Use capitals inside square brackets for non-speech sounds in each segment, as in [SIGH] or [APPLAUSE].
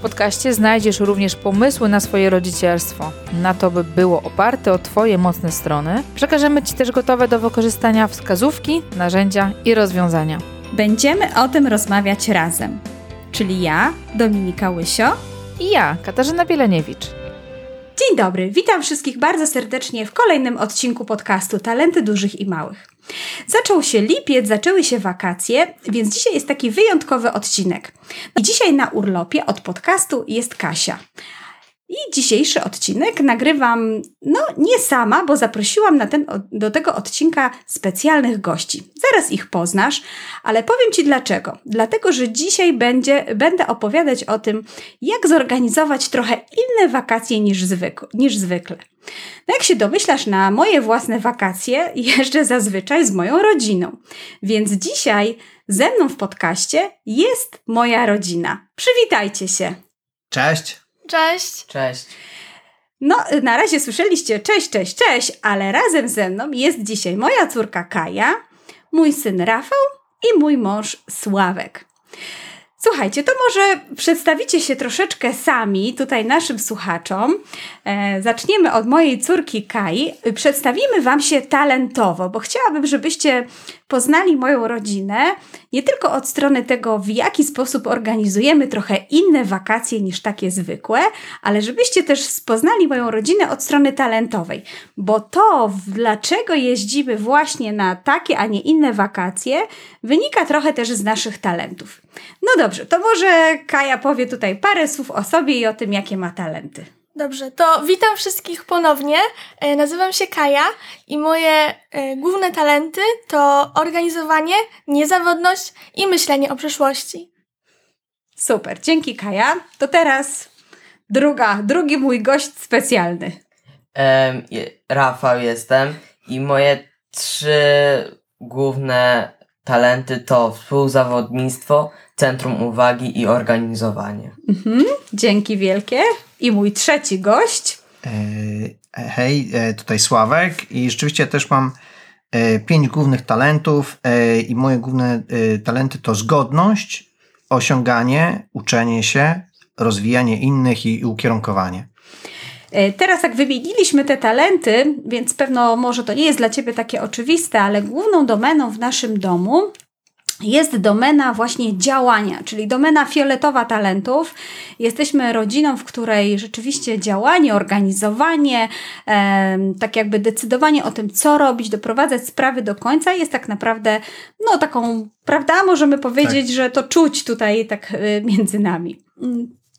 W podcaście znajdziesz również pomysły na swoje rodzicielstwo, na to, by było oparte o Twoje mocne strony. Przekażemy Ci też gotowe do wykorzystania wskazówki, narzędzia i rozwiązania. Będziemy o tym rozmawiać razem, czyli ja, Dominika Łysio I ja, Katarzyna Bieleniewicz. Dzień dobry, witam wszystkich bardzo serdecznie w kolejnym odcinku podcastu Talenty Dużych i Małych. Zaczął się lipiec, zaczęły się wakacje, więc dzisiaj jest taki wyjątkowy odcinek. I dzisiaj na urlopie od podcastu jest Kasia. I dzisiejszy odcinek nagrywam, no nie sama, bo zaprosiłam na ten, do tego odcinka specjalnych gości. Zaraz ich poznasz, ale powiem Ci dlaczego. Dlatego, że dzisiaj będzie, będę opowiadać o tym, jak zorganizować trochę inne wakacje niż, zwyk, niż zwykle. No jak się domyślasz, na moje własne wakacje [LAUGHS] jeżdżę zazwyczaj z moją rodziną. Więc dzisiaj ze mną w podcaście jest moja rodzina. Przywitajcie się. Cześć. Cześć. Cześć. No, na razie słyszeliście cześć, cześć, cześć, ale razem ze mną jest dzisiaj moja córka Kaja, mój syn Rafał i mój mąż Sławek. Słuchajcie, to może przedstawicie się troszeczkę sami tutaj naszym słuchaczom. E, zaczniemy od mojej córki Kai. Przedstawimy Wam się talentowo, bo chciałabym, żebyście poznali moją rodzinę nie tylko od strony tego, w jaki sposób organizujemy trochę inne wakacje niż takie zwykłe, ale żebyście też poznali moją rodzinę od strony talentowej, bo to, dlaczego jeździmy właśnie na takie, a nie inne wakacje, wynika trochę też z naszych talentów. No dobrze, to może Kaja powie tutaj parę słów o sobie i o tym, jakie ma talenty. Dobrze, to witam wszystkich ponownie. E, nazywam się Kaja i moje e, główne talenty to organizowanie, niezawodność i myślenie o przyszłości. Super, dzięki Kaja. To teraz druga, drugi mój gość specjalny. Je- Rafał jestem i moje trzy główne talenty to współzawodnictwo, centrum uwagi i organizowanie. Mhm, dzięki wielkie. I mój trzeci gość. E, Hej, e, tutaj Sławek i rzeczywiście też mam e, pięć głównych talentów e, i moje główne e, talenty to zgodność, osiąganie, uczenie się, rozwijanie innych i ukierunkowanie. E, Teraz jak wymieniliśmy te talenty, więc pewno może to nie jest dla Ciebie takie oczywiste, ale główną domeną w naszym domu jest domena właśnie działania, czyli domena fioletowa talentów. Jesteśmy rodziną, w której rzeczywiście działanie, organizowanie, em, tak jakby decydowanie o tym, co robić, doprowadzać sprawy do końca jest tak naprawdę, no taką, prawda, możemy powiedzieć, że to czuć tutaj tak y, między nami.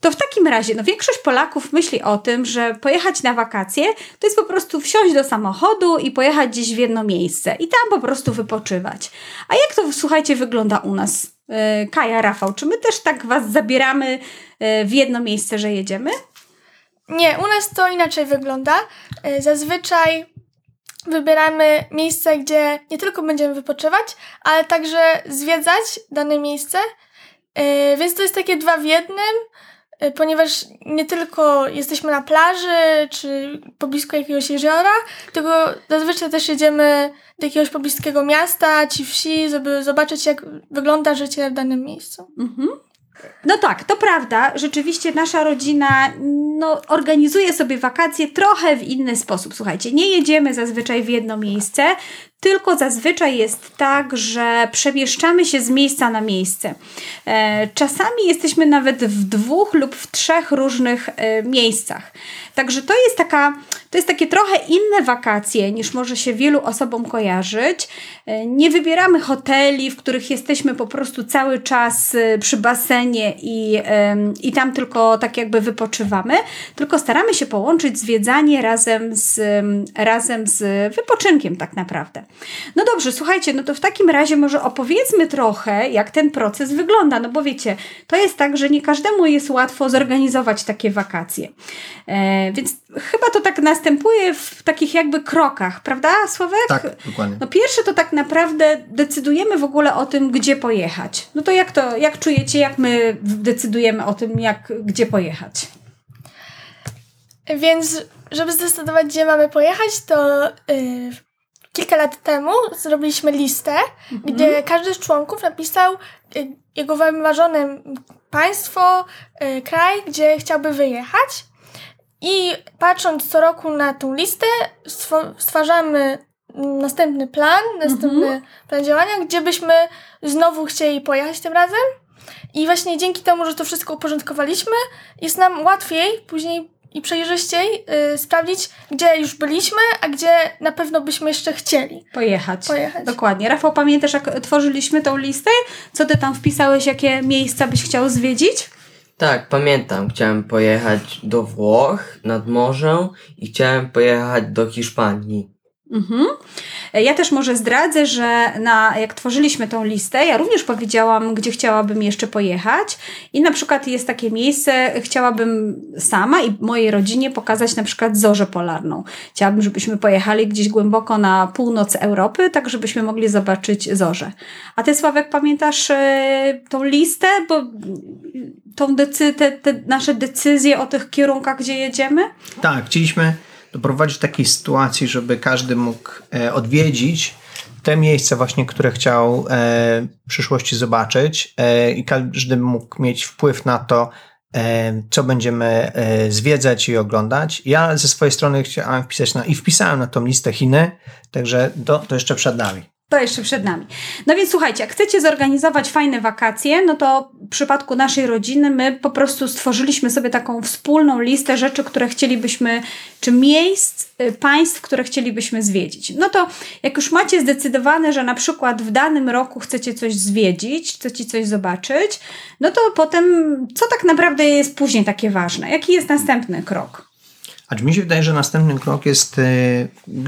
To w takim razie, no większość Polaków myśli o tym, że pojechać na wakacje to jest po prostu wsiąść do samochodu i pojechać gdzieś w jedno miejsce i tam po prostu wypoczywać. A jak to, słuchajcie, wygląda u nas? Yy, Kaja, Rafał, czy my też tak Was zabieramy yy, w jedno miejsce, że jedziemy? Nie, u nas to inaczej wygląda. E, Zazwyczaj wybieramy miejsce, gdzie nie tylko będziemy wypoczywać, ale także zwiedzać dane miejsce. Więc to jest takie dwa w jednym, ponieważ nie tylko jesteśmy na plaży czy poblisko jakiegoś jeziora, tylko zazwyczaj też jedziemy do jakiegoś pobliskiego miasta czy wsi, żeby zobaczyć, jak wygląda życie w danym miejscu. Mhm. No tak, to prawda. Rzeczywiście nasza rodzina no, organizuje sobie wakacje trochę w inny sposób. Słuchajcie, nie jedziemy zazwyczaj w jedno miejsce, tylko zazwyczaj jest tak, że przemieszczamy się z miejsca na miejsce. E, czasami jesteśmy nawet w dwóch lub w trzech różnych e, miejscach. Także to jest taka, to jest takie trochę inne wakacje niż może się wielu osobom kojarzyć. E, nie wybieramy hoteli, w których jesteśmy po prostu cały czas przy basenie i, i tam tylko tak jakby wypoczywamy, tylko staramy się połączyć zwiedzanie razem z, em, razem z wypoczynkiem tak naprawdę. No dobrze, słuchajcie, no to w takim razie może opowiedzmy trochę, jak ten proces wygląda, no bo wiecie, to jest tak, że nie każdemu jest łatwo zorganizować takie wakacje. E, więc chyba to tak nas następuje w takich jakby krokach, prawda, Sławek? Tak, dokładnie. No pierwsze to tak naprawdę decydujemy w ogóle o tym, gdzie pojechać. No to jak to, jak czujecie, jak my decydujemy o tym, jak, gdzie pojechać? Więc, żeby zdecydować, gdzie mamy pojechać, to y, kilka lat temu zrobiliśmy listę, gdzie każdy z członków napisał y, jego wymarzone państwo, y, kraj, gdzie chciałby wyjechać. I patrząc co roku na tą listę, stwarzamy następny plan, następny plan działania, gdzie byśmy znowu chcieli pojechać tym razem. I właśnie dzięki temu, że to wszystko uporządkowaliśmy, jest nam łatwiej później i przejrzyściej y, sprawdzić, gdzie już byliśmy, a gdzie na pewno byśmy jeszcze chcieli Pojechać. pojechać. Dokładnie. Rafał, pamiętasz, jak tworzyliśmy tą listę? Co ty tam wpisałeś, jakie miejsca byś chciał zwiedzić? Tak, pamiętam. Chciałem pojechać do Włoch nad morzem i chciałem pojechać do Hiszpanii. Mhm. Ja też może zdradzę, że na, jak tworzyliśmy tą listę, ja również powiedziałam, gdzie chciałabym jeszcze pojechać. I na przykład jest takie miejsce, chciałabym sama i mojej rodzinie pokazać na przykład zorzę polarną. Chciałabym, żebyśmy pojechali gdzieś głęboko na północ Europy, tak żebyśmy mogli zobaczyć zorze. A ty, Sławek, pamiętasz e, tą listę? Bo tą decy- te, te nasze decyzje o tych kierunkach, gdzie jedziemy? Tak, chcieliśmy doprowadzić do takiej sytuacji, żeby każdy mógł e, odwiedzić te miejsca właśnie, które chciał e, w przyszłości zobaczyć e, i każdy mógł mieć wpływ na to, co będziemy zwiedzać i oglądać. Ja ze swojej strony chciałem wpisać na, i wpisałem na tą listę Chiny, także do, to jeszcze przed nami. To jeszcze przed nami. No więc słuchajcie, jak chcecie zorganizować fajne wakacje, no to w przypadku naszej rodziny my po prostu stworzyliśmy sobie taką wspólną listę rzeczy, które chcielibyśmy, czy miejsc, y, państw, które chcielibyśmy zwiedzić. No to jak już macie zdecydowane, że na przykład w danym roku chcecie coś zwiedzić, chcecie coś zobaczyć, no to potem co tak naprawdę jest później takie ważne? Jaki jest następny krok? A mi się wydaje, że następny krok jest e,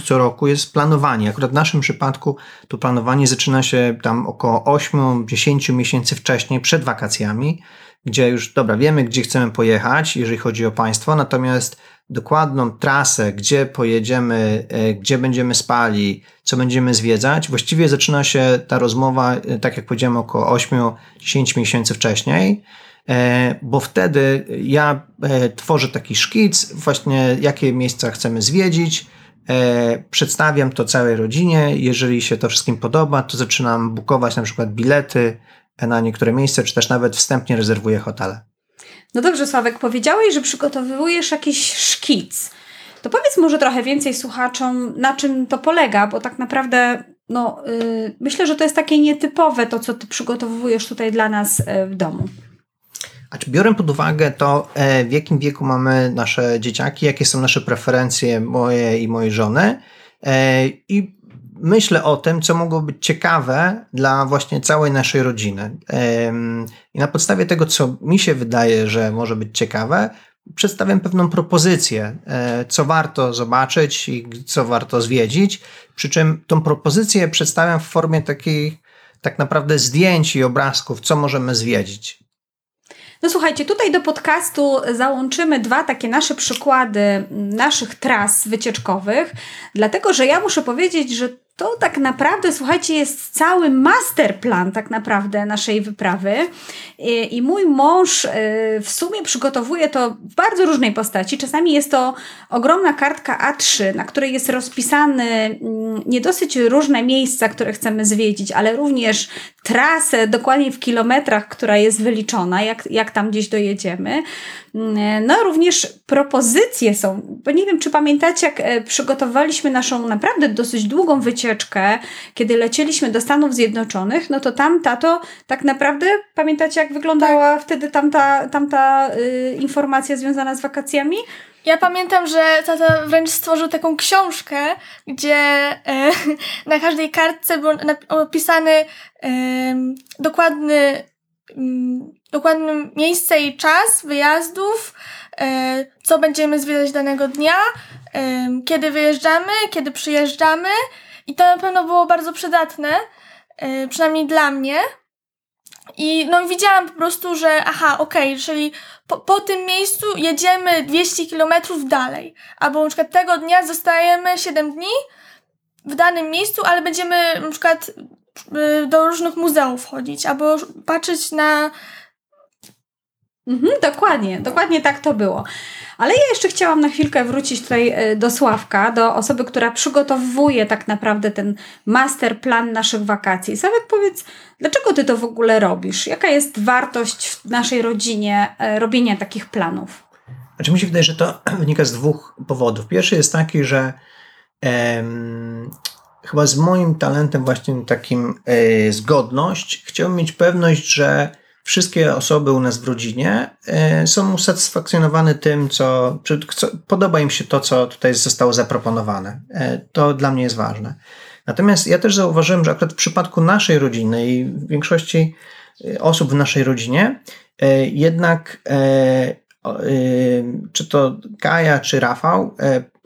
co roku jest planowanie. Akurat w naszym przypadku to planowanie zaczyna się tam około 8-10 miesięcy wcześniej, przed wakacjami, gdzie już dobra, wiemy, gdzie chcemy pojechać, jeżeli chodzi o państwo, natomiast dokładną trasę, gdzie pojedziemy, e, gdzie będziemy spali, co będziemy zwiedzać, właściwie zaczyna się ta rozmowa, e, tak jak powiedziałem, około 8-10 miesięcy wcześniej. E, bo wtedy ja e, tworzę taki szkic, właśnie jakie miejsca chcemy zwiedzić, e, przedstawiam to całej rodzinie. Jeżeli się to wszystkim podoba, to zaczynam bukować na przykład bilety na niektóre miejsca, czy też nawet wstępnie rezerwuję hotele. No dobrze, Sławek, powiedziałeś, że przygotowujesz jakiś szkic. To powiedz może trochę więcej słuchaczom, na czym to polega, bo tak naprawdę no, yy, myślę, że to jest takie nietypowe to, co ty przygotowujesz tutaj dla nas yy, w domu. A biorę pod uwagę to, e, w jakim wieku mamy nasze dzieciaki, jakie są nasze preferencje moje i mojej żony e, i myślę o tym, co mogło być ciekawe dla właśnie całej naszej rodziny. I na podstawie tego, co mi się wydaje, że może być ciekawe, przedstawiam pewną propozycję, e, co warto zobaczyć i co warto zwiedzić. Przy czym tą propozycję przedstawiam w formie takich tak naprawdę zdjęć i obrazków, co możemy zwiedzić. No słuchajcie, tutaj do podcastu załączymy dwa takie nasze przykłady naszych tras wycieczkowych, dlatego że ja muszę powiedzieć, że to tak naprawdę, słuchajcie, jest cały masterplan tak naprawdę naszej wyprawy I, i mój mąż y, w sumie przygotowuje to w bardzo różnej postaci. Czasami jest to ogromna kartka A3, na której jest rozpisany mm, nie dosyć różne miejsca, które chcemy zwiedzić, ale również trasę dokładnie w kilometrach, która jest wyliczona, jak, jak tam gdzieś dojedziemy. Mm, No również propozycje są, bo nie wiem, czy pamiętacie, jak e, przygotowaliśmy naszą naprawdę dosyć długą wycieczkę, kiedy lecieliśmy do Stanów Zjednoczonych, no to tam tato tak naprawdę, pamiętacie jak wyglądała wtedy tamta, tamta y, informacja związana z wakacjami? Ja pamiętam, że tata wręcz stworzył taką książkę, gdzie e, [LAUGHS] na każdej kartce był opisany e, dokładny, mm, dokładne miejsce i czas wyjazdów, e, co będziemy zwiedzać danego dnia, kiedy wyjeżdżamy, kiedy przyjeżdżamy i to na pewno było bardzo przydatne, e, przynajmniej dla mnie. I no widziałam po prostu, że aha, okej, czyli po, po tym miejscu jedziemy 200 kilometrów dalej. Albo na przykład tego dnia zostajemy 7 dni w danym miejscu, ale będziemy na przykład y, do różnych muzeów chodzić, albo patrzeć na Mhm, dokładnie, dokładnie tak to było. Ale ja jeszcze chciałam na chwilkę wrócić tutaj e, do Sławka, do osoby, która przygotowuje tak naprawdę ten master plan naszych wakacji. Sławek, powiedz, dlaczego ty to w ogóle robisz? Jaka jest wartość w naszej rodzinie e, robienia takich planów? Znaczy mi się wydaje, że to [CLEARS THROAT] wynika z dwóch powodów. Pierwszy jest taki, że em, chyba z moim talentem właśnie takim e, zgodność chciałbym mieć pewność, że wszystkie osoby u nas w rodzinie e, są usatysfakcjonowane tym, co, co podoba im się to, co tutaj zostało zaproponowane. E, to dla mnie jest ważne. Natomiast ja też zauważyłem, że akurat w przypadku naszej rodziny i w większości e, osób w naszej rodzinie, jednak czy to Kaja, czy Rafał,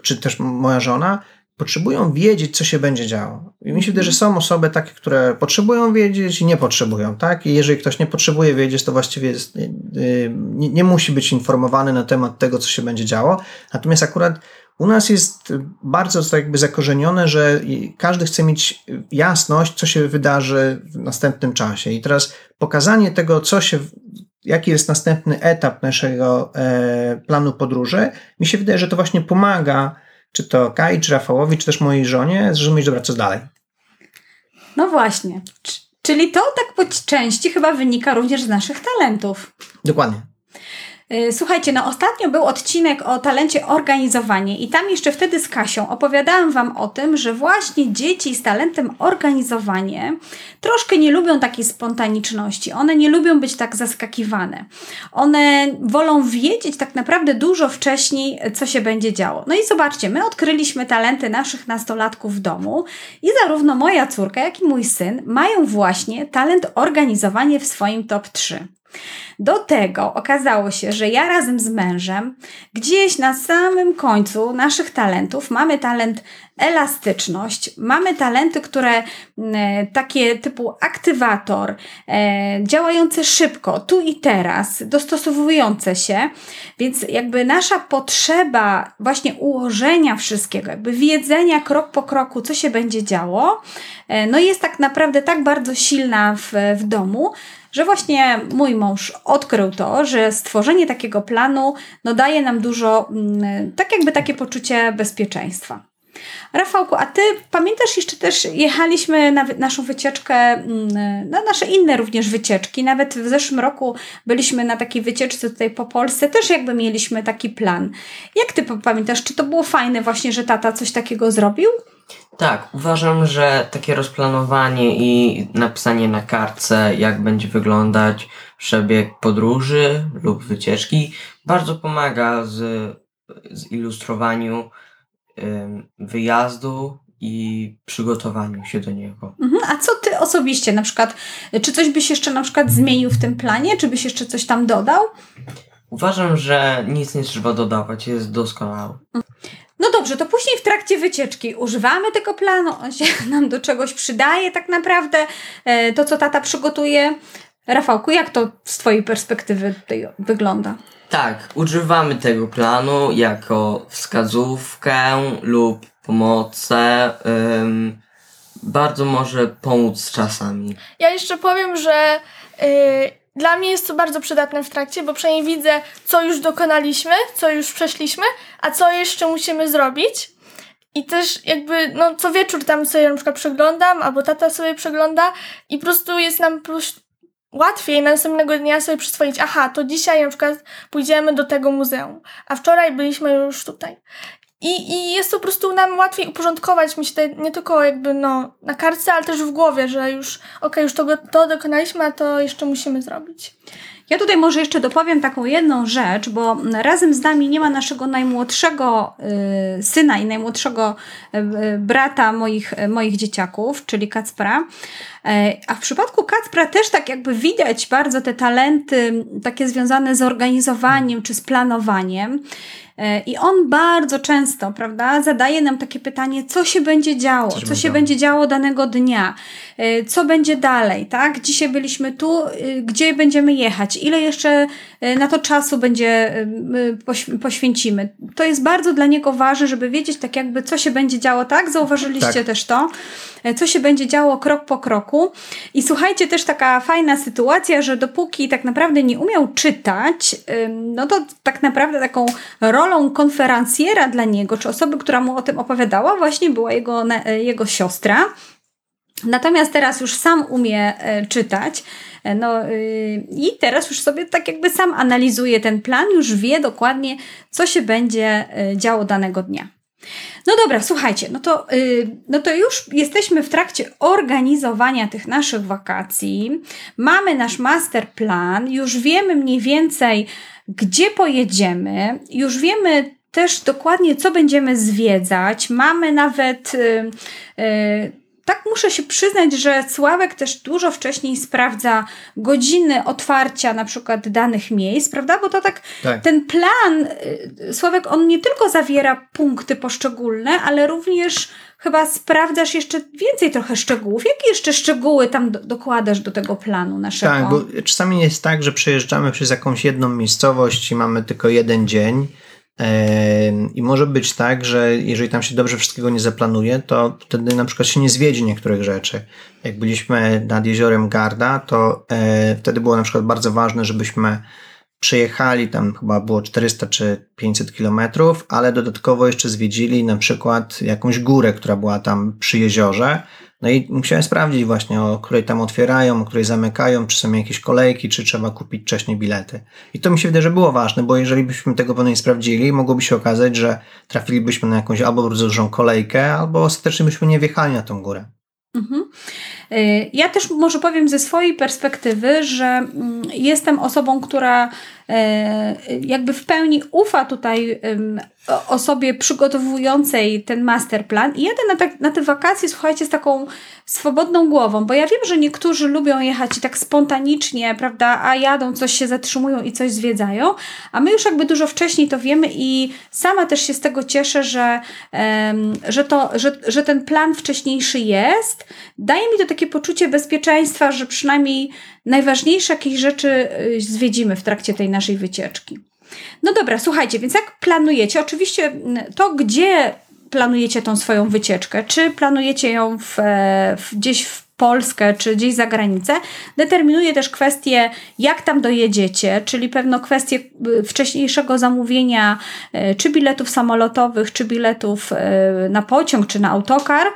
czy też moja żona, potrzebują wiedzieć, co się będzie działo. I mi się wydaje, że są osoby takie, które potrzebują wiedzieć i nie potrzebują, tak? I jeżeli ktoś nie potrzebuje wiedzieć, to właściwie jest, y, y, nie, nie musi być informowany na temat tego, co się będzie działo. Natomiast akurat u nas jest bardzo to jakby zakorzenione, że każdy chce mieć jasność, co się wydarzy w następnym czasie. I teraz pokazanie tego, co się, jaki jest następny etap naszego e, planu podróży, mi się wydaje, że to właśnie pomaga czy to Kai, czy Rafałowi, czy też mojej żonie, zrozumieć, dobra, co dalej. No właśnie. Czyli to tak po części chyba wynika również z naszych talentów. Dokładnie. Y, Słuchajcie, no ostatnio był odcinek o talencie organizowanie i tam jeszcze wtedy z Kasią opowiadałam Wam o tym, że właśnie dzieci z talentem organizowanie troszkę nie lubią takiej spontaniczności. One nie lubią być tak zaskakiwane. One wolą wiedzieć tak naprawdę dużo wcześniej, co się będzie działo. No i zobaczcie, my odkryliśmy talenty naszych nastolatków w domu i zarówno moja córka, jak i mój syn mają właśnie talent organizowanie w swoim top 3. Do tego okazało się, że ja razem z mężem gdzieś na samym końcu naszych talentów mamy talent elastyczność, mamy talenty, które takie typu aktywator, e, działające szybko, tu i teraz, dostosowujące się, więc jakby nasza potrzeba właśnie ułożenia wszystkiego, jakby wiedzenia krok po kroku, co się będzie działo, e, no jest tak naprawdę tak bardzo silna w, w domu, że właśnie mój mąż odkrył to, że stworzenie takiego planu no, daje nam dużo, mm, tak jakby takie poczucie bezpieczeństwa. Rafałku, a ty pamiętasz jeszcze też jechaliśmy na naszą wycieczkę, mm, na nasze inne również wycieczki. Nawet w zeszłym roku byliśmy na takiej wycieczce tutaj po Polsce, też jakby mieliśmy taki plan. Jak ty pamiętasz, czy to było fajne właśnie, że tata coś takiego zrobił? Tak, uważam, że takie rozplanowanie i napisanie na kartce, jak będzie wyglądać przebieg podróży lub wycieczki, bardzo pomaga z, z ilustrowaniu ym, wyjazdu i przygotowaniu się do niego. Mhm. A co ty osobiście na przykład, czy coś byś jeszcze na przykład zmienił w tym planie, czy byś jeszcze coś tam dodał? Uważam, że nic nie trzeba dodawać, jest doskonały. No dobrze, to później w trakcie wycieczki używamy tego planu, on się [LAUGHS] nam do czegoś przydaje tak naprawdę, e, to co tata przygotuje. Rafałku, jak to z twojej perspektywy wygląda? Tak, używamy tego planu jako wskazówkę lub pomocę. Ym, bardzo może pomóc czasami. Ja jeszcze powiem, że y, dla mnie jest to bardzo przydatne w trakcie, bo przynajmniej widzę, co już dokonaliśmy, co już przeszliśmy, a co jeszcze musimy zrobić. I też jakby, no co wieczór tam sobie na przykład przeglądam, albo tata sobie przegląda i po prostu jest nam łatwiej następnego dnia sobie przyswoić, aha, to dzisiaj na przykład pójdziemy do tego muzeum, a wczoraj byliśmy już tutaj. I, I jest to po prostu nam łatwiej uporządkować, myślę, nie tylko jakby no na kartce, ale też w głowie, że już okej, już to, to dokonaliśmy, a to jeszcze musimy zrobić. Ja tutaj może jeszcze dopowiem taką jedną rzecz, bo razem z nami nie ma naszego najmłodszego y, syna i najmłodszego y, y, brata moich, moich dzieciaków, czyli Kacpra. E, A w przypadku Kacpra też tak jakby widać bardzo te talenty takie związane z organizowaniem czy z planowaniem. E, I on bardzo często, prawda, zadaje nam takie pytanie, co się będzie działo, Co się co będzie się działo? będzie działo danego dnia, e, co będzie dalej, tak? Dzisiaj byliśmy tu, gdzie będziemy jechać, ile jeszcze na to czasu będzie my poś- poświęcimy. To jest bardzo dla niego ważne, żeby wiedzieć tak jakby, co się będzie działo, tak? Zauważyliście Tak. też to, co się będzie działo krok po kroku. I słuchajcie, też taka fajna sytuacja, że dopóki tak naprawdę nie umiał czytać, no to tak naprawdę taką rolą konferencjera dla niego, czy osoby, która mu o tym opowiadała, właśnie była jego, e, jego siostra. Natomiast teraz już sam umie e, czytać. e, No, y, I teraz już sobie tak jakby sam analizuje ten plan, już wie dokładnie, co się będzie działo danego dnia. No dobra, słuchajcie, no to, y, no to już jesteśmy w trakcie organizowania tych naszych wakacji. Mamy nasz master plan, już wiemy mniej więcej, gdzie pojedziemy, już wiemy też dokładnie, co będziemy zwiedzać. Mamy nawet. Y, y, tak muszę się przyznać, że Sławek też dużo wcześniej sprawdza godziny otwarcia na przykład danych miejsc, prawda? Bo to tak Tak. ten plan, y, Sławek, on nie tylko zawiera punkty poszczególne, ale również chyba sprawdzasz jeszcze więcej trochę szczegółów. Jakie jeszcze szczegóły tam do, dokładasz do tego planu naszego? Tak, bo czasami jest tak, że przejeżdżamy przez jakąś jedną miejscowość i mamy tylko jeden dzień. I może być tak, że jeżeli tam się dobrze wszystkiego nie zaplanuje, to wtedy na przykład się nie zwiedzi niektórych rzeczy. Jak byliśmy nad jeziorem Garda, to e, wtedy było na przykład bardzo ważne, żebyśmy przejechali tam chyba było 400 czy 500 kilometrów, ale dodatkowo jeszcze zwiedzili na przykład jakąś górę, która była tam przy jeziorze. No i musiałem sprawdzić właśnie, o której tam otwierają, o której zamykają, czy są jakieś kolejki, czy trzeba kupić wcześniej bilety. I to mi się wydaje, że było ważne, bo jeżeli byśmy tego potem nie sprawdzili, mogłoby się okazać, że trafilibyśmy na jakąś albo bardzo dużą kolejkę, albo ostatecznie byśmy nie wjechali na tą górę. Mhm. Y, Ja też może powiem ze swojej perspektywy, że mm, jestem osobą, która jakby w pełni ufa tutaj osobie przygotowującej ten masterplan i jadę na, tak, na te wakacje, słuchajcie, z taką swobodną głową, bo ja wiem, że niektórzy lubią jechać i tak spontanicznie, prawda, a jadą, coś się zatrzymują i coś zwiedzają, a my już jakby dużo wcześniej to wiemy i sama też się z tego cieszę, że, em, że, to, że, że ten plan wcześniejszy jest. Daje mi to takie poczucie bezpieczeństwa, że przynajmniej najważniejsze jakieś rzeczy y, zwiedzimy w trakcie tej naszej wycieczki. No dobra, słuchajcie, więc jak planujecie? Oczywiście mm, to, gdzie planujecie tą swoją wycieczkę, czy planujecie ją w, e, w, gdzieś w Polskę, czy gdzieś za granicę, determinuje też kwestię, jak tam dojedziecie, czyli pewno kwestię y, wcześniejszego zamówienia, e, czy biletów samolotowych, czy biletów e, na pociąg, czy na autokar,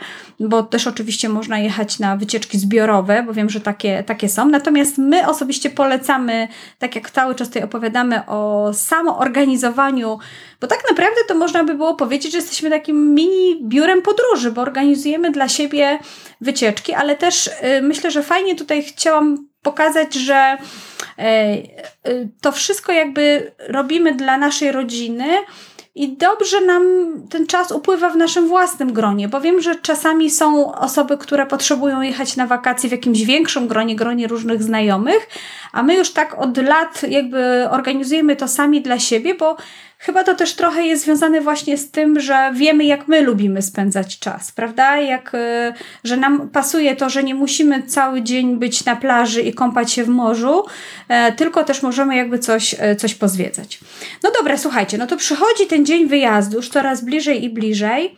bo też oczywiście można jechać na wycieczki zbiorowe, bo wiem, że takie, takie są. Natomiast my osobiście polecamy, tak jak cały czas tutaj opowiadamy o samoorganizowaniu, bo tak naprawdę to można by było powiedzieć, że jesteśmy takim mini biurem podróży, bo organizujemy dla siebie wycieczki, ale też y, myślę, że fajnie tutaj chciałam pokazać, że y, y, to wszystko jakby robimy dla naszej rodziny. I dobrze nam ten czas upływa w naszym własnym gronie, bo wiem, że czasami są osoby, które potrzebują jechać na wakacje w jakimś większym gronie, gronie różnych znajomych, a my już tak od lat jakby organizujemy to sami dla siebie, bo chyba to też trochę jest związane właśnie z tym, że wiemy, jak my lubimy spędzać czas, prawda? Jak, y, że nam pasuje to, że nie musimy cały dzień być na plaży i kąpać się w morzu, e, tylko też możemy jakby coś, e, coś pozwiedzać. No dobra, słuchajcie, no to przychodzi ten dzień wyjazdu już coraz bliżej i bliżej.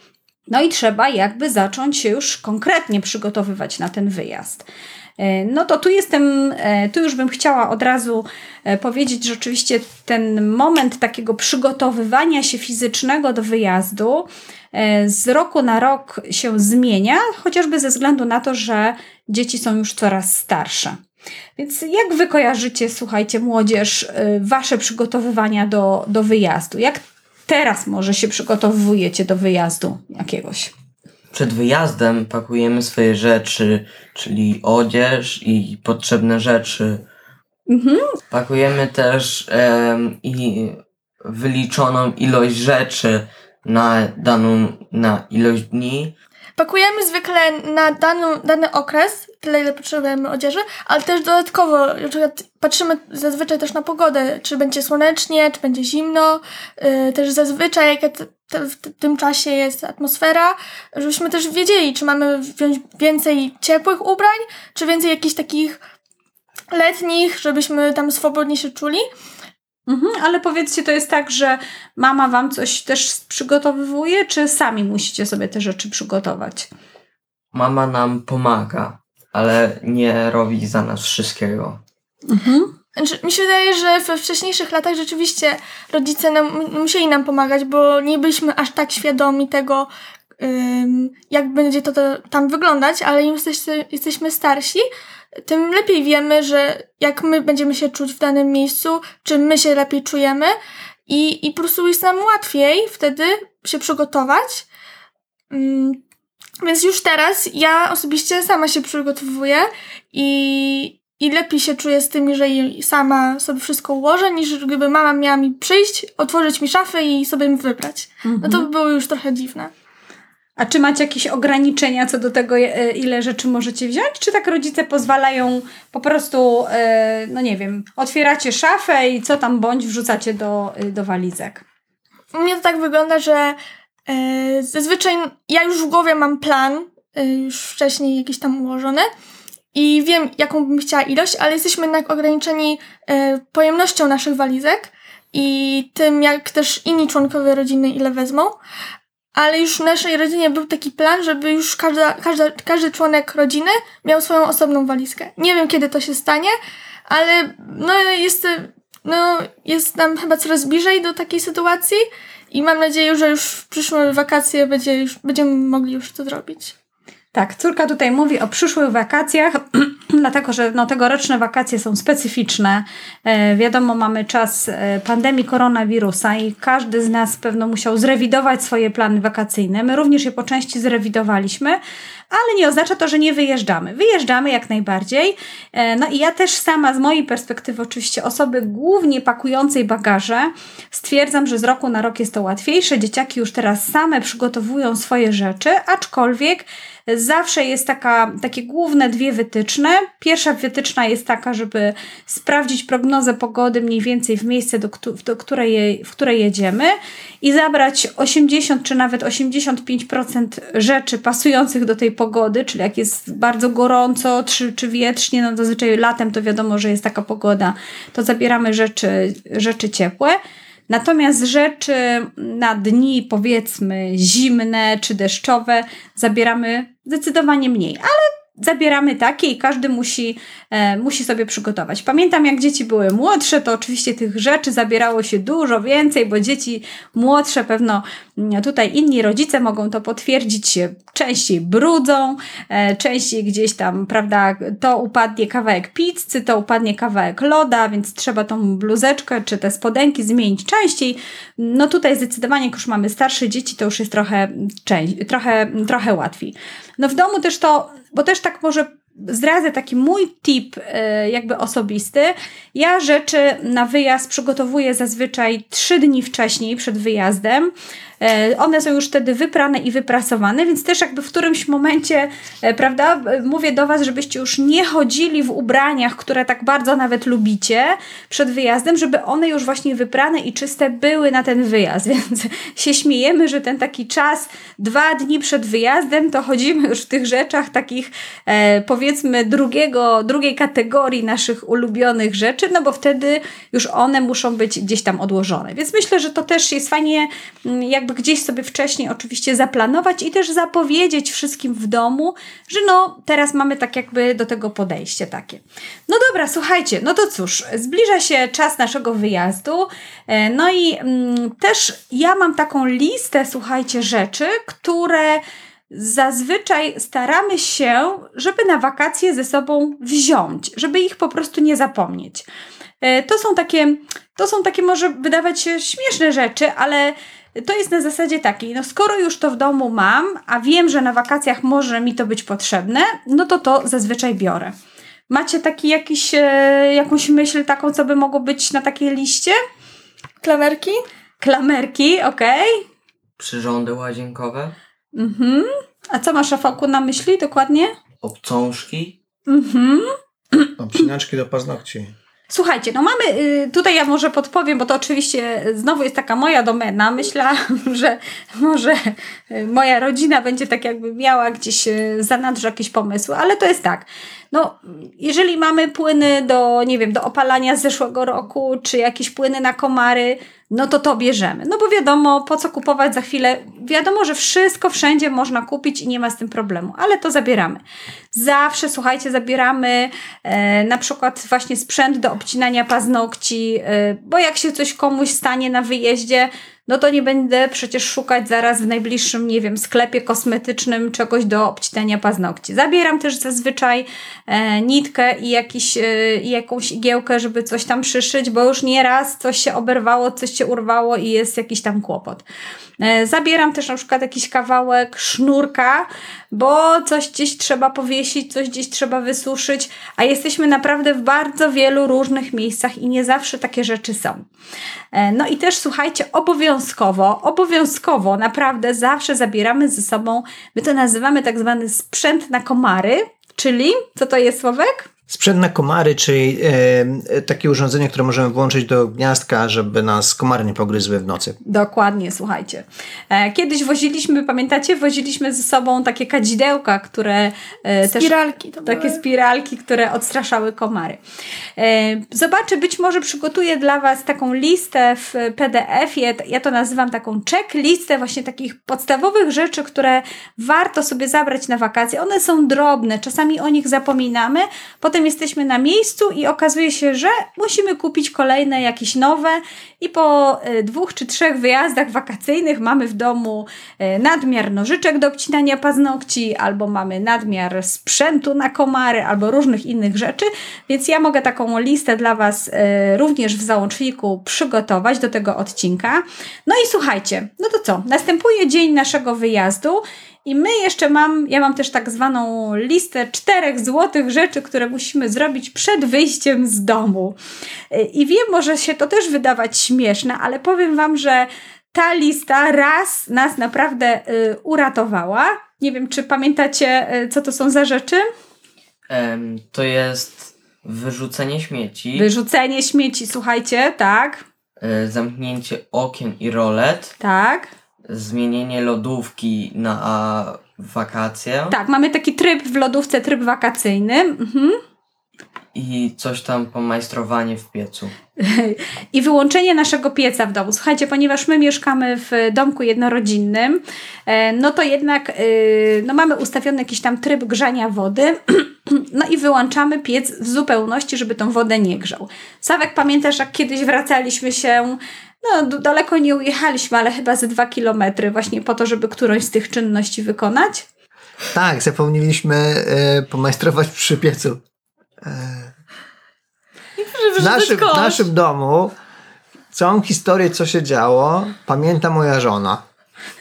No i trzeba jakby zacząć się już konkretnie przygotowywać na ten wyjazd. E, No to tu jestem, e, tu już bym chciała od razu e, powiedzieć, że oczywiście ten moment takiego przygotowywania się fizycznego do wyjazdu z roku na rok się zmienia, chociażby ze względu na to, że dzieci są już coraz starsze. Więc jak wy kojarzycie, słuchajcie, młodzież, wasze przygotowywania do, do wyjazdu? Jak teraz może się przygotowujecie do wyjazdu jakiegoś? Przed wyjazdem pakujemy swoje rzeczy, czyli odzież i potrzebne rzeczy. Mhm. Pakujemy też em, i wyliczoną ilość rzeczy na daną na ilość dni. Pakujemy zwykle na daną, dany okres, tyle, ile potrzebujemy odzieży, ale też dodatkowo na przykład patrzymy zazwyczaj też na pogodę, czy będzie słonecznie, czy będzie zimno, yy, też zazwyczaj jaka t- t- w tym czasie jest atmosfera, żebyśmy też wiedzieli, czy mamy wziąć więcej ciepłych ubrań, czy więcej jakichś takich letnich, żebyśmy tam swobodnie się czuli. Mhm, ale powiedzcie, to jest tak, że mama wam coś też przygotowuje, czy sami musicie sobie te rzeczy przygotować? Mama nam pomaga, ale nie robi za nas wszystkiego. Mhm. Znaczy, mi się wydaje, że we wcześniejszych latach rzeczywiście rodzice nam, musieli nam pomagać, bo nie byliśmy aż tak świadomi tego, jak będzie to, to tam wyglądać, ale im jesteśmy, jesteśmy starsi, tym lepiej wiemy, że jak my będziemy się czuć w danym miejscu, czy my się lepiej czujemy i, i po prostu jest nam łatwiej wtedy się przygotować. Więc już teraz ja osobiście sama się przygotowuję i, i lepiej się czuję z tym, jeżeli sama sobie wszystko ułożę, niż gdyby mama miała mi przyjść, otworzyć mi szafę i sobie wybrać. No to by było już trochę dziwne. A czy macie jakieś ograniczenia co do tego, e, ile rzeczy możecie wziąć? Czy tak rodzice pozwalają po prostu, e, no nie wiem, otwieracie szafę i co tam bądź wrzucacie do, e, do walizek? U mnie to tak wygląda, że zazwyczaj ja już w głowie mam plan, e, już wcześniej jakiś tam ułożony i wiem, jaką bym chciała ilość, ale jesteśmy jednak ograniczeni e, pojemnością naszych walizek i tym, jak też inni członkowie rodziny ile wezmą. Ale już w naszej rodzinie był taki plan, żeby już każda, każda, każdy członek rodziny miał swoją osobną walizkę. Nie wiem, kiedy to się stanie, ale no jest, no jest nam chyba coraz bliżej do takiej sytuacji i mam nadzieję, że już w przyszłe wakacje będzie już, będziemy mogli już to zrobić. Tak, córka tutaj mówi o przyszłych wakacjach, [CLEARS THROAT] dlatego że no, tegoroczne wakacje są specyficzne. E, wiadomo, mamy czas e, pandemii koronawirusa i każdy z nas pewno musiał zrewidować swoje plany wakacyjne. My również je po części zrewidowaliśmy, ale nie oznacza to, że nie wyjeżdżamy. Wyjeżdżamy jak najbardziej. E, no i ja też sama z mojej perspektywy, oczywiście osoby głównie pakującej bagaże, stwierdzam, że z roku na rok jest to łatwiejsze. Dzieciaki już teraz same przygotowują swoje rzeczy, aczkolwiek zawsze jest taka, takie główne dwie wytyczne. Pierwsza wytyczna jest taka, żeby sprawdzić prognozę pogody mniej więcej w miejsce, do, do której, w które jedziemy i zabrać 80 czy nawet 85% rzeczy pasujących do tej pogody, czyli jak jest bardzo gorąco czy, czy wietrznie, no zazwyczaj latem to wiadomo, że jest taka pogoda, to zabieramy rzeczy, rzeczy ciepłe. Natomiast rzeczy na dni, powiedzmy, zimne czy deszczowe, zabieramy zdecydowanie mniej, ale zabieramy takie i każdy musi, e, musi sobie przygotować. Pamiętam, jak dzieci były młodsze, to oczywiście tych rzeczy zabierało się dużo więcej, bo dzieci młodsze pewno mm, tutaj inni rodzice mogą to potwierdzić, się częściej brudzą, e, częściej gdzieś tam, prawda, to upadnie kawałek pizzy, to upadnie kawałek loda, więc trzeba tą bluzeczkę czy te spodenki zmienić częściej. No tutaj zdecydowanie, jak już mamy starsze dzieci, to już jest trochę, trochę, trochę łatwiej. No w domu też to, bo też tak może zdradzę taki mój tip jakby osobisty. Ja rzeczy na wyjazd przygotowuję zazwyczaj trzy dni wcześniej przed wyjazdem. One są już wtedy wyprane i wyprasowane, więc też jakby w którymś momencie, prawda, mówię do Was, żebyście już nie chodzili w ubraniach, które tak bardzo nawet lubicie przed wyjazdem, żeby one już właśnie wyprane i czyste były na ten wyjazd, [LAUGHS] więc się śmiejemy, że ten taki czas, dwa dni przed wyjazdem, to chodzimy już w tych rzeczach takich e, powiedzmy drugiego, drugiej kategorii naszych ulubionych rzeczy, no bo wtedy już one muszą być gdzieś tam odłożone. Więc myślę, że to też jest fajnie jakby gdzieś sobie wcześniej oczywiście zaplanować i też zapowiedzieć wszystkim w domu, że no teraz mamy tak jakby do tego podejście takie. No dobra, słuchajcie, no to cóż, zbliża się czas naszego wyjazdu, no i mm, też ja mam taką listę, słuchajcie, rzeczy, które zazwyczaj staramy się, żeby na wakacje ze sobą wziąć, żeby ich po prostu nie zapomnieć. To są takie, to są takie może wydawać się śmieszne rzeczy, ale to jest na zasadzie takiej, no skoro już to w domu mam, a wiem, że na wakacjach może mi to być potrzebne, no to to zazwyczaj biorę. Macie taki jakiś, e, jakąś myśl taką, co by mogło być na takiej liście? Klamerki? Klamerki, okej. Okay. Przyrządy łazienkowe? Mhm. A co masz, Rafałku, na myśli dokładnie? Obcążki? Mhm. Obcinaczki do paznokci. Słuchajcie, no mamy, y, tutaj ja może podpowiem, bo to oczywiście znowu jest taka moja domena. Myślałam, [LAUGHS] że może y, moja rodzina będzie tak jakby miała gdzieś y, zanadrzu jakieś pomysły, ale to jest tak. No, jeżeli mamy płyny do, nie wiem, do opalania z zeszłego roku, czy jakieś płyny na komary, no to to bierzemy. No bo wiadomo, po co kupować za chwilę. Wiadomo, że wszystko wszędzie można kupić i nie ma z tym problemu, ale to zabieramy. Zawsze, słuchajcie, zabieramy e, na przykład właśnie sprzęt do obcinania paznokci, e, bo jak się coś komuś stanie na wyjeździe, no to nie będę przecież szukać zaraz w najbliższym, nie wiem, sklepie kosmetycznym czegoś do obcinania paznokci. Zabieram też zazwyczaj e, nitkę i, jakiś, e, i jakąś igiełkę, żeby coś tam przyszyć, bo już nieraz coś się oberwało, coś się urwało i jest jakiś tam kłopot. E, zabieram też na przykład jakiś kawałek sznurka, bo coś gdzieś trzeba powiesić, coś gdzieś trzeba wysuszyć, a jesteśmy naprawdę w bardzo wielu różnych miejscach i nie zawsze takie rzeczy są. E, no i też słuchajcie, obowiązkowo, obowiązkowo naprawdę zawsze zabieramy ze sobą, my to nazywamy tak zwany sprzęt na komary, czyli co to jest Słowek? Sprzęt na komary, czyli e, takie urządzenie, które możemy włączyć do gniazdka, żeby nas komary nie pogryzły w nocy. Dokładnie, słuchajcie. E, kiedyś woziliśmy, pamiętacie, woziliśmy ze sobą takie kadzidełka, które e, też... Spiralki to Takie były. spiralki, które odstraszały komary. E, Zobaczę, być może przygotuję dla Was taką listę w PDF-ie. Ja to nazywam taką checklistę właśnie takich podstawowych rzeczy, które warto sobie zabrać na wakacje. One są drobne, czasami o nich zapominamy, potem jesteśmy na miejscu i okazuje się, że musimy kupić kolejne, jakieś nowe i po e, dwóch czy trzech wyjazdach wakacyjnych mamy w domu e, nadmiar nożyczek do obcinania paznokci, albo mamy nadmiar sprzętu na komary, albo różnych innych rzeczy, więc ja mogę taką listę dla Was e, również w załączniku przygotować do tego odcinka. No i słuchajcie, no to co? Następuje dzień naszego wyjazdu i my jeszcze mam, ja mam też tak zwaną listę czterech złotych rzeczy, które musimy zrobić przed wyjściem z domu. I wiem, może się to też wydawać śmieszne, ale powiem Wam, że ta lista raz nas naprawdę y, uratowała. Nie wiem, czy pamiętacie, y, co to są za rzeczy? Em, to jest wyrzucenie śmieci, Wyrzucenie śmieci, słuchajcie, tak, e, zamknięcie okien i rolet, tak. Zmienienie lodówki na wakacje Tak, mamy taki tryb w lodówce, tryb wakacyjny. Mhm. i coś tam pomajstrowanie w piecu. [LAUGHS] I wyłączenie naszego pieca w domu. Słuchajcie, ponieważ my mieszkamy w domku jednorodzinnym, e, no to jednak e, no mamy ustawiony jakiś tam tryb grzania wody. [CLEARS THROAT] No i wyłączamy piec w zupełności, żeby tą wodę nie grzał. Sawek, pamiętasz, jak kiedyś wracaliśmy się, no daleko nie ujechaliśmy, ale chyba ze dwa kilometry właśnie po to, żeby którąś z tych czynności wykonać? Tak, zapomnieliśmy e, pomajstrować przy piecu. W naszym, w naszym domu całą historię, co się działo, pamięta moja żona,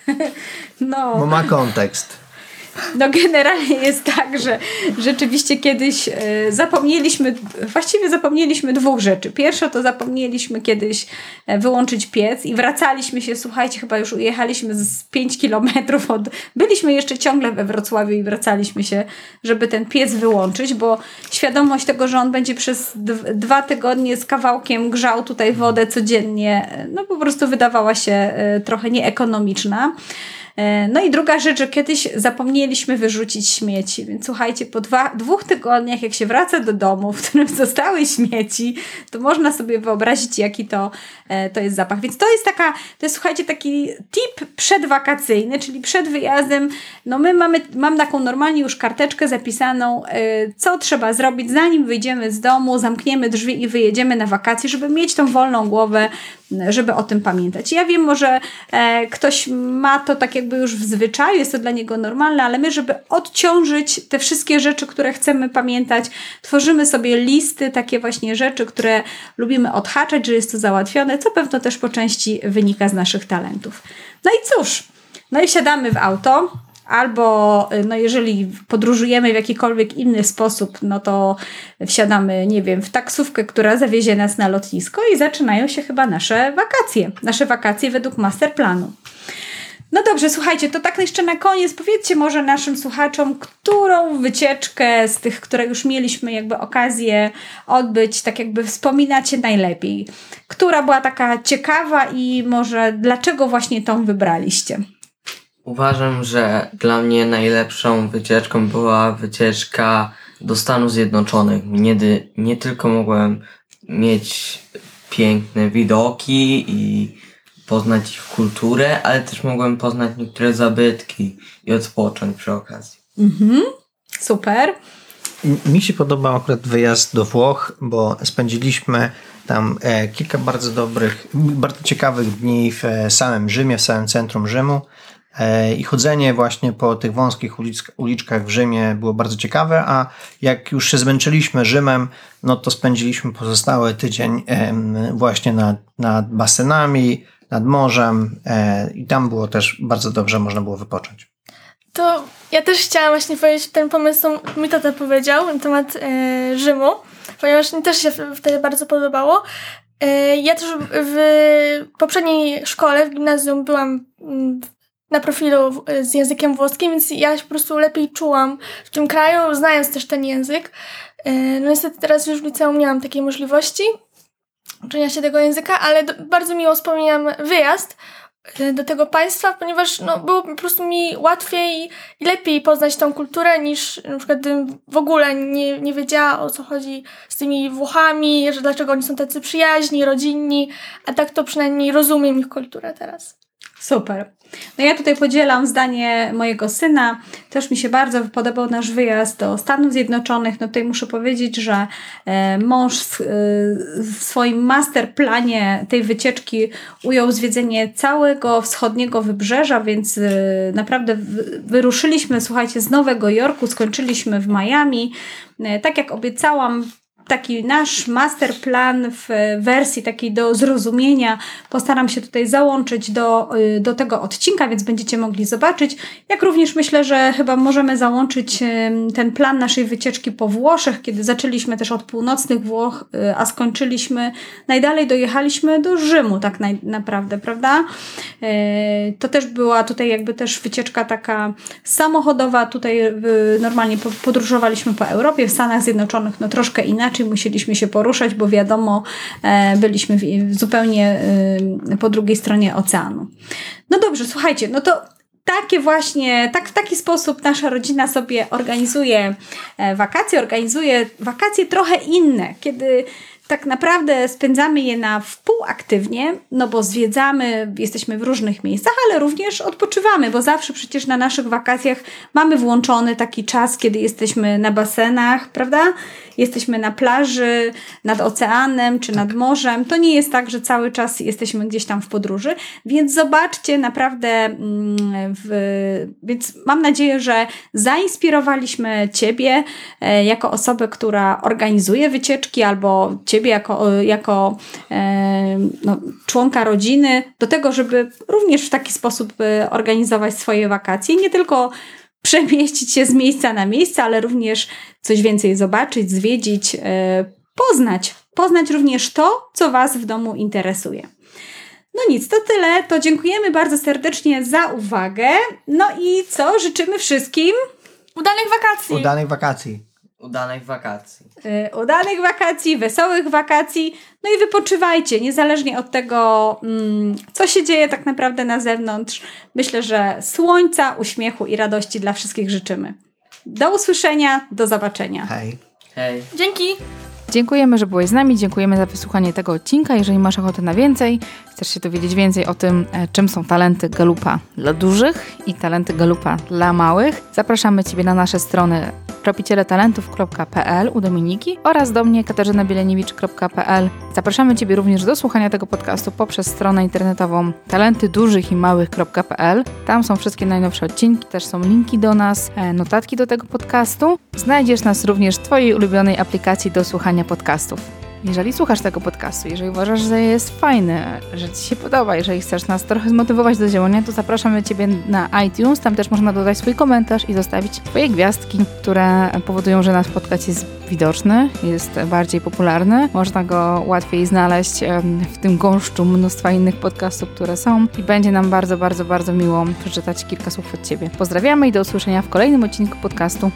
[LAUGHS] No. bo ma kontekst. No generalnie jest tak, że rzeczywiście kiedyś e, zapomnieliśmy, właściwie zapomnieliśmy dwóch rzeczy. Pierwsze to zapomnieliśmy kiedyś e, wyłączyć piec i wracaliśmy się, słuchajcie, chyba już ujechaliśmy z 5 kilometrów od... Byliśmy jeszcze ciągle we Wrocławiu i wracaliśmy się, żeby ten piec wyłączyć, bo świadomość tego, że on będzie przez dwa tygodnie z kawałkiem grzał tutaj wodę codziennie, e, no po prostu wydawała się trochę nieekonomiczna. E, No i druga rzecz, że kiedyś zapomnieliśmy wyrzucić śmieci, więc słuchajcie, po dwa, dwóch tygodniach, jak się wraca do domu, w którym [LAUGHS] zostały śmieci, to można sobie wyobrazić, jaki to, e, to jest zapach. Więc to jest taka, to jest słuchajcie, taki tip przedwakacyjny, czyli przed wyjazdem, no my mamy, mam taką normalnie już karteczkę zapisaną, e, co trzeba zrobić, zanim wyjdziemy z domu, zamkniemy drzwi i wyjedziemy na wakacje, żeby mieć tą wolną głowę, żeby o tym pamiętać. Ja wiem, może e, ktoś ma to tak jakby już w zwyczaju, jest to dla niego normalne, ale my, żeby odciążyć te wszystkie rzeczy, które chcemy pamiętać, tworzymy sobie listy, takie właśnie rzeczy, które lubimy odhaczać, że jest to załatwione, co pewno też po części wynika z naszych talentów. No i cóż, no i wsiadamy w auto, Albo, y, no jeżeli podróżujemy w jakikolwiek inny sposób, no to wsiadamy, nie wiem, w taksówkę, która zawiezie nas na lotnisko i zaczynają się chyba nasze wakacje. Nasze wakacje według masterplanu. No dobrze, słuchajcie, to tak jeszcze na koniec powiedzcie może naszym słuchaczom, którą wycieczkę z tych, które już mieliśmy jakby okazję odbyć, tak jakby wspominacie najlepiej. Która była taka ciekawa i może dlaczego właśnie tą wybraliście? Uważam, że dla mnie najlepszą wycieczką była wycieczka do Stanów Zjednoczonych. Nie, nie tylko mogłem mieć piękne widoki i poznać ich kulturę, ale też mogłem poznać niektóre zabytki i odpocząć przy okazji. Mhm, super. Mi się podobał akurat wyjazd do Włoch, bo spędziliśmy tam e, kilka bardzo dobrych, bardzo ciekawych dni w e, samym Rzymie, w samym centrum Rzymu. E, I chodzenie właśnie po tych wąskich ulic, uliczkach w Rzymie było bardzo ciekawe, a jak już się zmęczyliśmy Rzymem, no to spędziliśmy pozostały tydzień właśnie nad, nad basenami, nad morzem e, i tam było też bardzo dobrze, można było wypocząć. To ja też chciałam właśnie powiedzieć ten pomysł, mi tata powiedział na temat e, Rzymu, ponieważ mi też się wtedy bardzo podobało. Ja też w poprzedniej szkole, w gimnazjum byłam mm, na profilu z językiem włoskim, więc ja się po prostu lepiej czułam w tym kraju, znając też ten język. E, no niestety teraz już w liceum nie mam takiej możliwości uczenia się tego języka, ale do, bardzo miło wspominam wyjazd e, do tego państwa, ponieważ no, było po prostu mi łatwiej i lepiej poznać tą kulturę niż na przykład gdybym w ogóle nie, nie wiedziała o co chodzi z tymi Włochami, że dlaczego oni są tacy przyjaźni, rodzinni, a tak to przynajmniej rozumiem ich kulturę teraz. Super. No ja tutaj podzielam zdanie mojego syna. Też mi się bardzo podobał nasz wyjazd do Stanów Zjednoczonych. No tutaj muszę powiedzieć, że e, mąż w, e, w swoim masterplanie tej wycieczki ujął zwiedzenie całego wschodniego wybrzeża, więc e, naprawdę wyruszyliśmy, słuchajcie, z Nowego Jorku, skończyliśmy w Miami. Tak jak obiecałam, taki nasz masterplan w wersji takiej do zrozumienia postaram się tutaj załączyć do, y, do tego odcinka, więc będziecie mogli zobaczyć. Jak również myślę, że chyba możemy załączyć ym, ten plan naszej wycieczki po Włoszech, kiedy zaczęliśmy też od północnych Włoch, y, a skończyliśmy, najdalej dojechaliśmy do Rzymu tak naprawdę, prawda? Y, To też była tutaj jakby też wycieczka taka samochodowa. Tutaj y, normalnie po- podróżowaliśmy po Europie, w Stanach Zjednoczonych no troszkę inaczej musieliśmy się poruszać, bo wiadomo, e, byliśmy zupełnie y, po drugiej stronie oceanu. No dobrze, słuchajcie, no to takie właśnie, tak w taki sposób nasza rodzina sobie organizuje e, wakacje, organizuje wakacje trochę inne, kiedy tak naprawdę spędzamy je na wpół aktywnie, no bo zwiedzamy, jesteśmy w różnych miejscach, ale również odpoczywamy, bo zawsze przecież na naszych wakacjach mamy włączony taki czas, kiedy jesteśmy na basenach, prawda? Jesteśmy na plaży, nad oceanem czy nad morzem. To nie jest tak, że cały czas jesteśmy gdzieś tam w podróży, więc zobaczcie naprawdę, mm, w, więc mam nadzieję, że zainspirowaliśmy Ciebie e, jako osobę, która organizuje wycieczki, albo Ciebie jako, jako e, no, członka rodziny, do tego, żeby również w taki sposób e, organizować swoje wakacje. Nie tylko przemieścić się z miejsca na miejsce, ale również coś więcej zobaczyć, zwiedzić, e, poznać. Poznać również to, co Was w domu interesuje. No nic, to tyle. To dziękujemy bardzo serdecznie za uwagę. No i co? Życzymy wszystkim Udanych wakacji! Udanych wakacji. Udanych wakacji. y, udanych wakacji, wesołych wakacji. No i wypoczywajcie, niezależnie od tego, mm, co się dzieje tak naprawdę na zewnątrz. Myślę, że słońca, uśmiechu i radości dla wszystkich życzymy. Do usłyszenia, do zobaczenia. Hej. Hej. Dzięki! Dziękujemy, że byłeś z nami, dziękujemy za wysłuchanie tego odcinka. Jeżeli masz ochotę na więcej, chcesz się dowiedzieć więcej o tym, e, czym są talenty Galupa dla dużych i talenty Galupa dla małych, zapraszamy Ciebie na nasze strony tropicieletalentów.pl u Dominiki oraz do mnie katarzynabielenewicz.pl. Zapraszamy Ciebie również do słuchania tego podcastu poprzez stronę internetową talentydużychimałych.pl. Tam są wszystkie najnowsze odcinki, też są linki do nas, e, notatki do tego podcastu. Znajdziesz nas również w Twojej ulubionej aplikacji do słuchania podcastów. Jeżeli słuchasz tego podcastu, jeżeli uważasz, że jest fajny, że Ci się podoba, jeżeli chcesz nas trochę zmotywować do działania, to zapraszamy Ciebie na iTunes. Tam też można dodać swój komentarz i zostawić swoje gwiazdki, które powodują, że nasz podcast jest widoczny, jest bardziej popularny. Można go łatwiej znaleźć w tym gąszczu mnóstwa innych podcastów, które są i będzie nam bardzo, bardzo, bardzo miło przeczytać kilka słów od Ciebie. Pozdrawiamy i do usłyszenia w kolejnym odcinku podcastu.